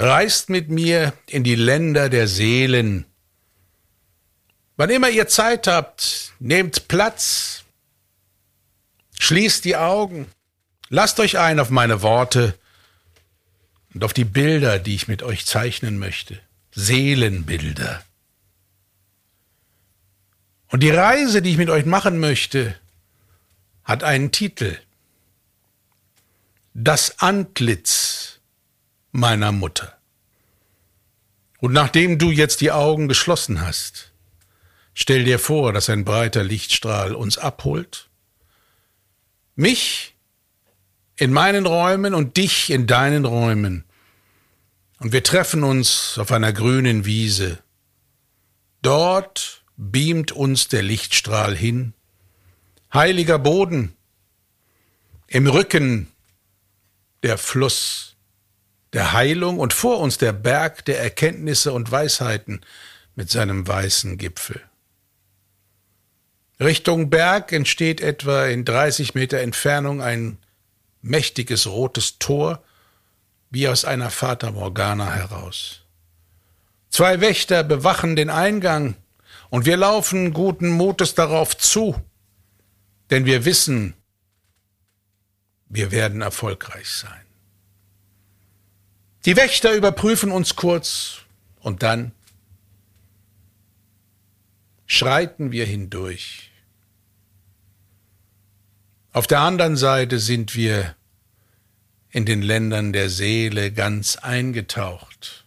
Reist mit mir in die Länder der Seelen. Wann immer ihr Zeit habt, nehmt Platz, schließt die Augen, lasst euch ein auf meine Worte und auf die Bilder, die ich mit euch zeichnen möchte. Seelenbilder. Und die Reise, die ich mit euch machen möchte, hat einen Titel. Das Antlitz meiner Mutter. Und nachdem du jetzt die Augen geschlossen hast, stell dir vor, dass ein breiter Lichtstrahl uns abholt, mich in meinen Räumen und dich in deinen Räumen, und wir treffen uns auf einer grünen Wiese. Dort beamt uns der Lichtstrahl hin. Heiliger Boden, im Rücken der Fluss der Heilung und vor uns der Berg der Erkenntnisse und Weisheiten mit seinem weißen Gipfel. Richtung Berg entsteht etwa in 30 Meter Entfernung ein mächtiges rotes Tor, wie aus einer Fata Morgana heraus. Zwei Wächter bewachen den Eingang, und wir laufen guten Mutes darauf zu, denn wir wissen, wir werden erfolgreich sein. Die Wächter überprüfen uns kurz und dann schreiten wir hindurch. Auf der anderen Seite sind wir in den Ländern der Seele ganz eingetaucht.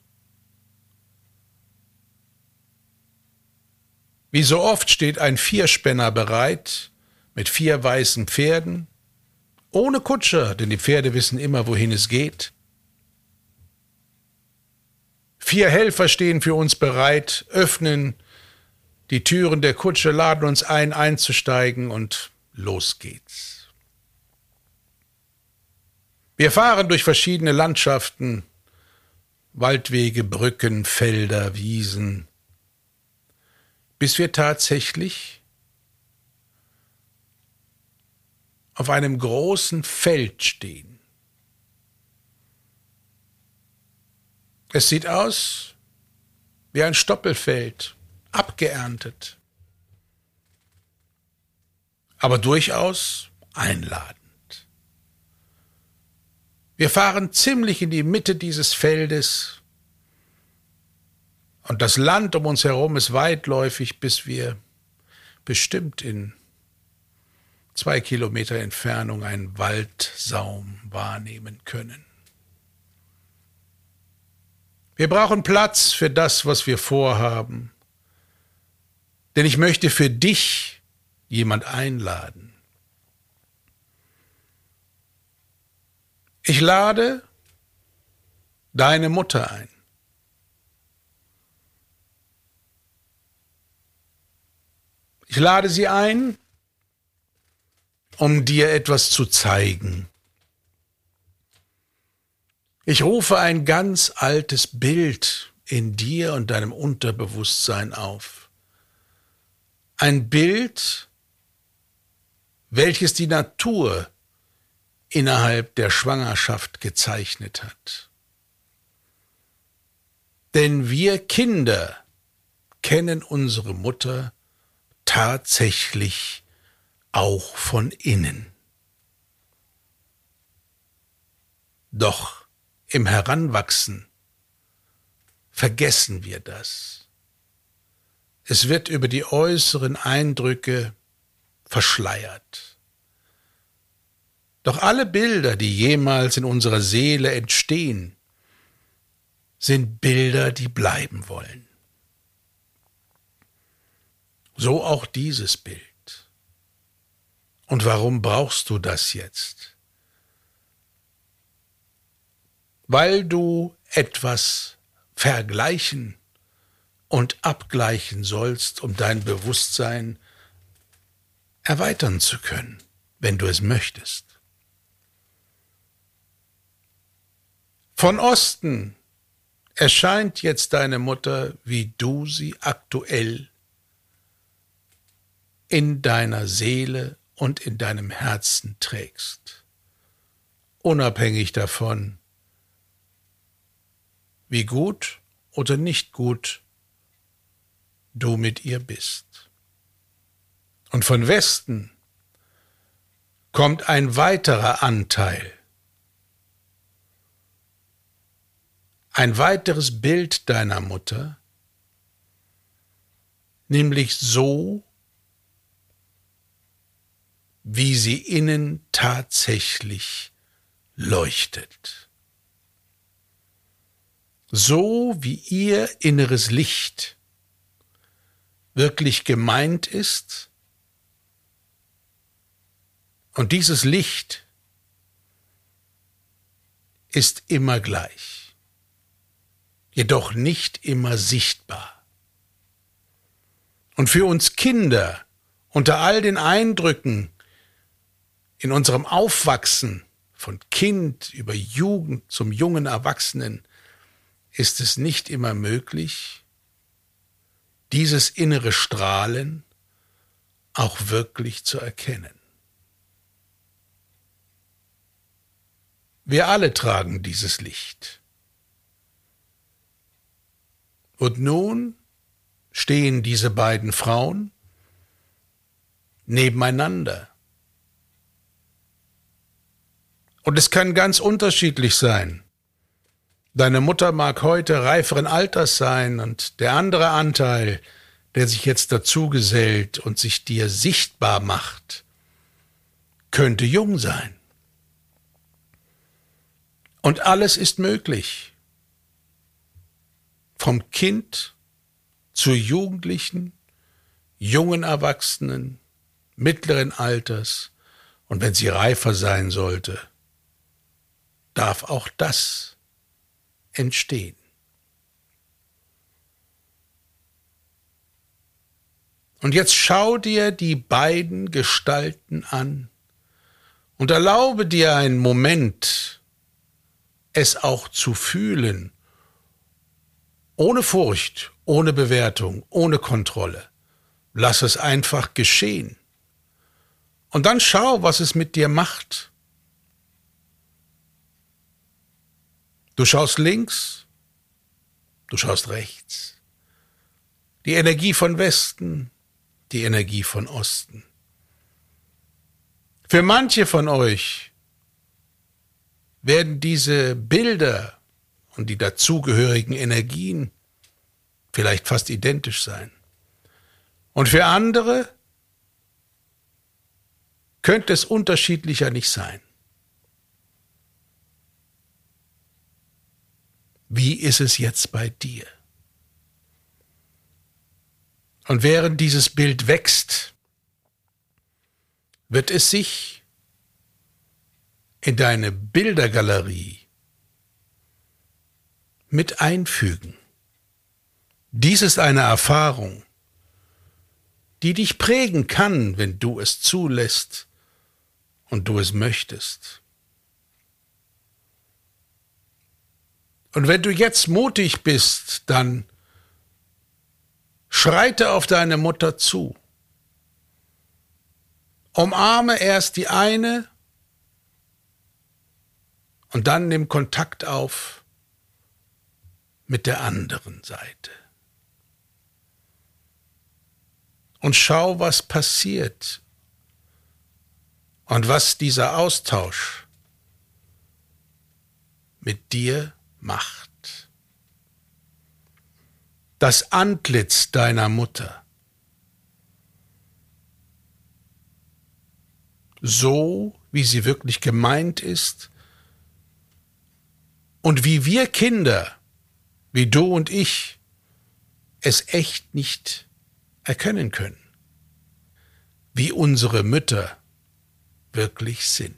Wie so oft steht ein Vierspänner bereit mit vier weißen Pferden, ohne Kutscher, denn die Pferde wissen immer, wohin es geht. Vier Helfer stehen für uns bereit, öffnen die Türen der Kutsche, laden uns ein, einzusteigen und los geht's. Wir fahren durch verschiedene Landschaften, Waldwege, Brücken, Felder, Wiesen, bis wir tatsächlich auf einem großen Feld stehen. Es sieht aus wie ein Stoppelfeld, abgeerntet, aber durchaus einladend. Wir fahren ziemlich in die Mitte dieses Feldes und das Land um uns herum ist weitläufig, bis wir bestimmt in zwei Kilometer Entfernung einen Waldsaum wahrnehmen können. Wir brauchen Platz für das, was wir vorhaben, denn ich möchte für dich jemand einladen. Ich lade deine Mutter ein. Ich lade sie ein, um dir etwas zu zeigen. Ich rufe ein ganz altes Bild in dir und deinem Unterbewusstsein auf. Ein Bild, welches die Natur innerhalb der Schwangerschaft gezeichnet hat. Denn wir Kinder kennen unsere Mutter tatsächlich auch von innen. Doch im Heranwachsen vergessen wir das. Es wird über die äußeren Eindrücke verschleiert. Doch alle Bilder, die jemals in unserer Seele entstehen, sind Bilder, die bleiben wollen. So auch dieses Bild. Und warum brauchst du das jetzt? Weil du etwas vergleichen und abgleichen sollst, um dein Bewusstsein erweitern zu können, wenn du es möchtest. Von Osten erscheint jetzt deine Mutter, wie du sie aktuell in deiner Seele und in deinem Herzen trägst, unabhängig davon, wie gut oder nicht gut du mit ihr bist. Und von Westen kommt ein weiterer Anteil, ein weiteres Bild deiner Mutter, nämlich so, wie sie innen tatsächlich leuchtet. So wie ihr inneres Licht wirklich gemeint ist und dieses Licht ist immer gleich, jedoch nicht immer sichtbar. Und für uns Kinder unter all den Eindrücken in unserem Aufwachsen von Kind über Jugend zum jungen Erwachsenen ist es nicht immer möglich, dieses innere Strahlen auch wirklich zu erkennen. Wir alle tragen dieses Licht. Und nun stehen diese beiden Frauen nebeneinander. Und es kann ganz unterschiedlich sein. Deine Mutter mag heute reiferen Alters sein und der andere Anteil, der sich jetzt dazugesellt und sich dir sichtbar macht, könnte jung sein. Und alles ist möglich. Vom Kind zu Jugendlichen, jungen Erwachsenen, mittleren Alters und wenn sie reifer sein sollte, darf auch das entstehen. Und jetzt schau dir die beiden Gestalten an und erlaube dir einen Moment, es auch zu fühlen, ohne Furcht, ohne Bewertung, ohne Kontrolle. Lass es einfach geschehen. Und dann schau, was es mit dir macht. Du schaust links, du schaust rechts. Die Energie von Westen, die Energie von Osten. Für manche von euch werden diese Bilder und die dazugehörigen Energien vielleicht fast identisch sein. Und für andere könnte es unterschiedlicher nicht sein. Wie ist es jetzt bei dir? Und während dieses Bild wächst, wird es sich in deine Bildergalerie mit einfügen. Dies ist eine Erfahrung, die dich prägen kann, wenn du es zulässt und du es möchtest. Und wenn du jetzt mutig bist, dann schreite auf deine Mutter zu. Umarme erst die eine und dann nimm Kontakt auf mit der anderen Seite. Und schau, was passiert und was dieser Austausch mit dir macht. Das Antlitz deiner Mutter. So, wie sie wirklich gemeint ist, und wie wir Kinder, wie du und ich, es echt nicht erkennen können, wie unsere Mütter wirklich sind.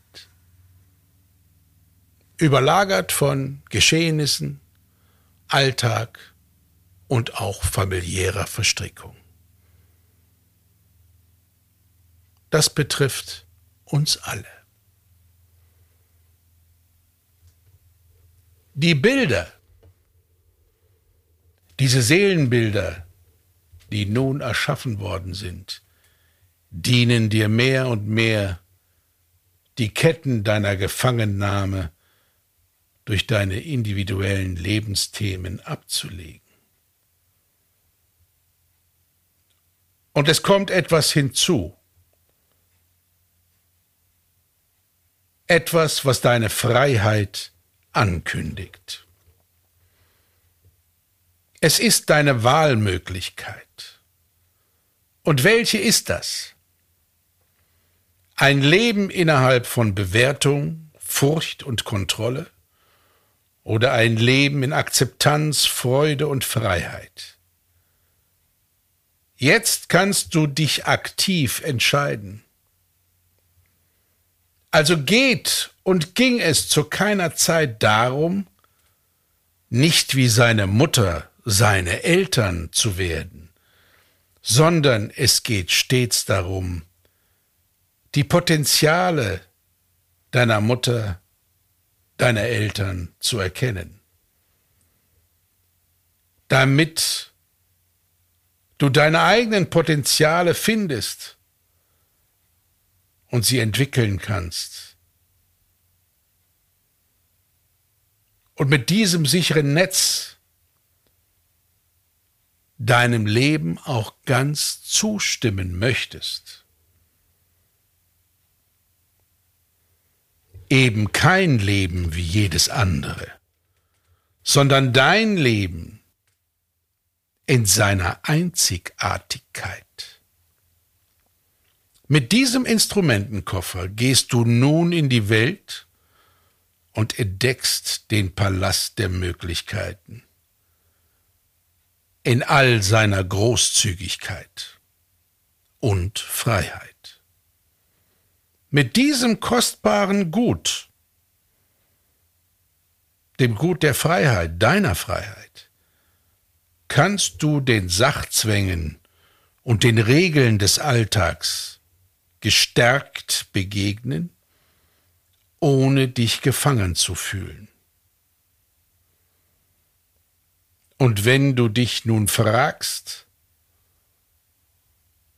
Überlagert von Geschehnissen, Alltag und auch familiärer Verstrickung. Das betrifft uns alle. Die Bilder, diese Seelenbilder, die nun erschaffen worden sind, dienen dir mehr und mehr, die Ketten deiner Gefangennahme durch deine individuellen Lebensthemen abzulegen. Und es kommt etwas hinzu. Etwas, was deine Freiheit ankündigt. Es ist deine Wahlmöglichkeit. Und welche ist das? Ein Leben innerhalb von Bewertung, Furcht und Kontrolle oder ein Leben in Akzeptanz, Freude und Freiheit. Jetzt kannst du dich aktiv entscheiden. Also geht und ging es zu keiner Zeit darum, nicht wie seine Mutter seine Eltern zu werden, sondern es geht stets darum, die Potenziale deiner Mutter, deiner Eltern zu erkennen, damit du deine eigenen Potenziale findest und sie entwickeln kannst. Und mit diesem sicheren Netz deinem Leben auch ganz zustimmen möchtest. Eben kein Leben wie jedes andere, sondern dein Leben in seiner Einzigartigkeit. Mit diesem Instrumentenkoffer gehst du nun in die Welt und entdeckst den Palast der Möglichkeiten in all seiner Großzügigkeit und Freiheit. Mit diesem kostbaren Gut, dem Gut der Freiheit, deiner Freiheit, kannst du den Sachzwängen und den Regeln des Alltags gestärkt begegnen, ohne dich gefangen zu fühlen. Und wenn du dich nun fragst,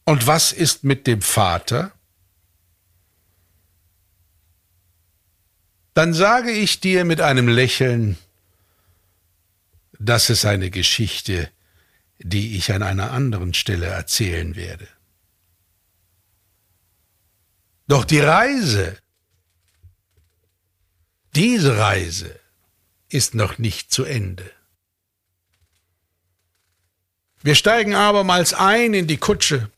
und was ist mit dem Vater? Dann sage ich dir mit einem Lächeln, das ist eine Geschichte, die ich an einer anderen Stelle erzählen werde. Doch die Reise, diese Reise ist noch nicht zu Ende. Wir steigen abermals ein in die Kutsche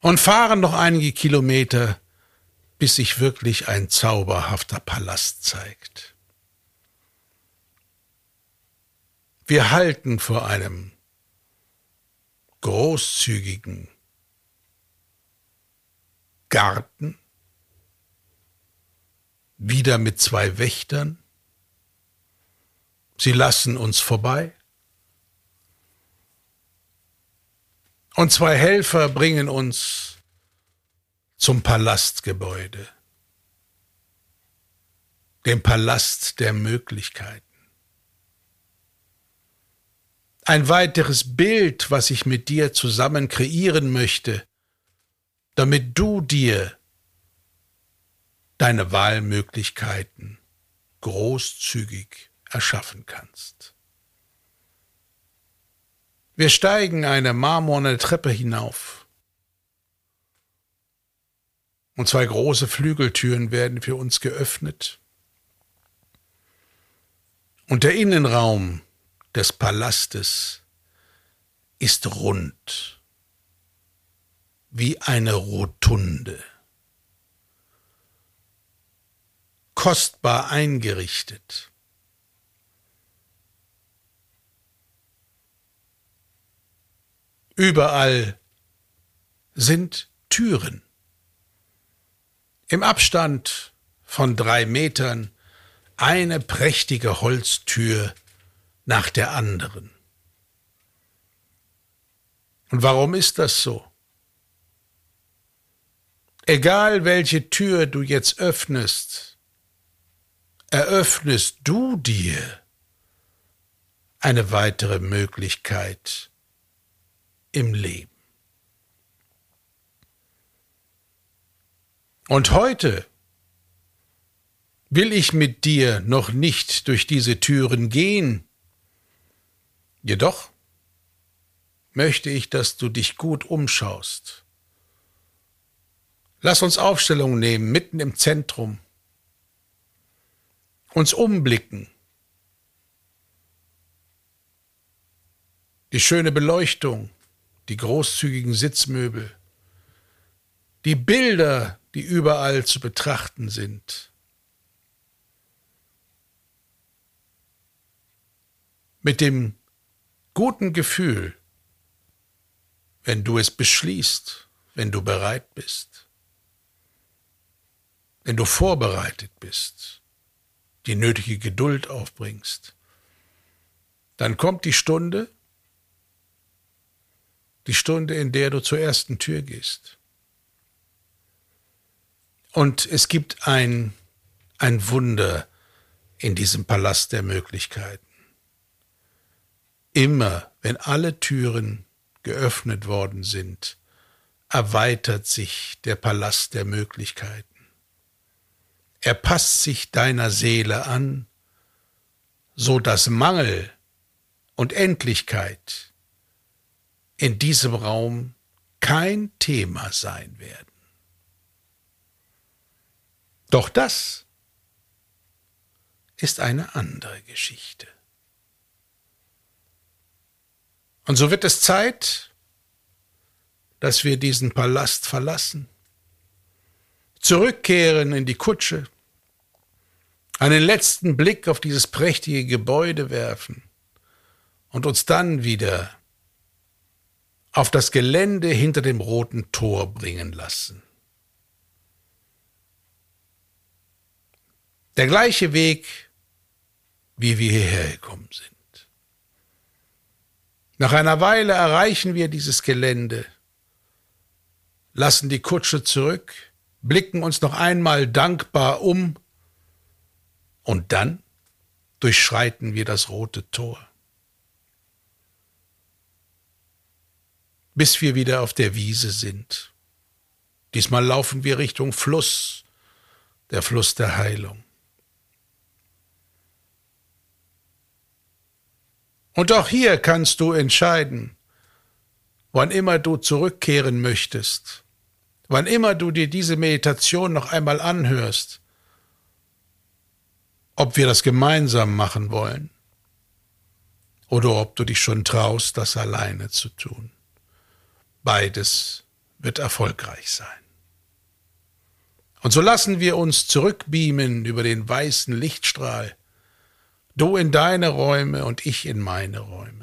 und fahren noch einige Kilometer, bis sich wirklich ein zauberhafter Palast zeigt. Wir halten vor einem großzügigen Garten, wieder mit zwei Wächtern. Sie lassen uns vorbei. Und zwei Helfer bringen uns zum Palastgebäude, dem Palast der Möglichkeiten. Ein weiteres Bild, was ich mit dir zusammen kreieren möchte, damit du dir deine Wahlmöglichkeiten großzügig erschaffen kannst. Wir steigen eine marmorne Treppe hinauf. Und zwei große Flügeltüren werden für uns geöffnet. Und der Innenraum des Palastes ist rund wie eine Rotunde, kostbar eingerichtet. Überall sind Türen. Im Abstand von drei Metern eine prächtige Holztür nach der anderen. Und warum ist das so? Egal welche Tür du jetzt öffnest, eröffnest du dir eine weitere Möglichkeit im Leben. Und heute Will ich mit dir noch nicht durch diese Türen gehen? Jedoch möchte ich, dass du dich gut umschaust. Lass uns Aufstellung nehmen, mitten im Zentrum. Uns umblicken. Die schöne Beleuchtung, die großzügigen Sitzmöbel, die Bilder, die überall zu betrachten sind. Mit dem guten Gefühl, wenn du es beschließt, wenn du bereit bist, wenn du vorbereitet bist, die nötige Geduld aufbringst, dann kommt die Stunde, die Stunde, in der du zur ersten Tür gehst. Und es gibt ein, ein Wunder in diesem Palast der Möglichkeiten. Immer, wenn alle Türen geöffnet worden sind, erweitert sich der Palast der Möglichkeiten. Er passt sich deiner Seele an, so dass Mangel und Endlichkeit in diesem Raum kein Thema sein werden. Doch das ist eine andere Geschichte. Und so wird es Zeit, dass wir diesen Palast verlassen, zurückkehren in die Kutsche, einen letzten Blick auf dieses prächtige Gebäude werfen und uns dann wieder auf das Gelände hinter dem roten Tor bringen lassen. Der gleiche Weg, wie wir hierher gekommen sind. Nach einer Weile erreichen wir dieses Gelände, lassen die Kutsche zurück, blicken uns noch einmal dankbar um und dann durchschreiten wir das rote Tor. bis wir wieder auf der Wiese sind. Diesmal laufen wir Richtung Fluss, der Fluss der Heilung. Und auch hier kannst du entscheiden, wann immer du zurückkehren möchtest, wann immer du dir diese Meditation noch einmal anhörst, ob wir das gemeinsam machen wollen oder ob du dich schon traust, das alleine zu tun. Beides wird erfolgreich sein. Und so lassen wir uns zurückbeamen über den weißen Lichtstrahl, du in deine Räume und ich in meine Räume.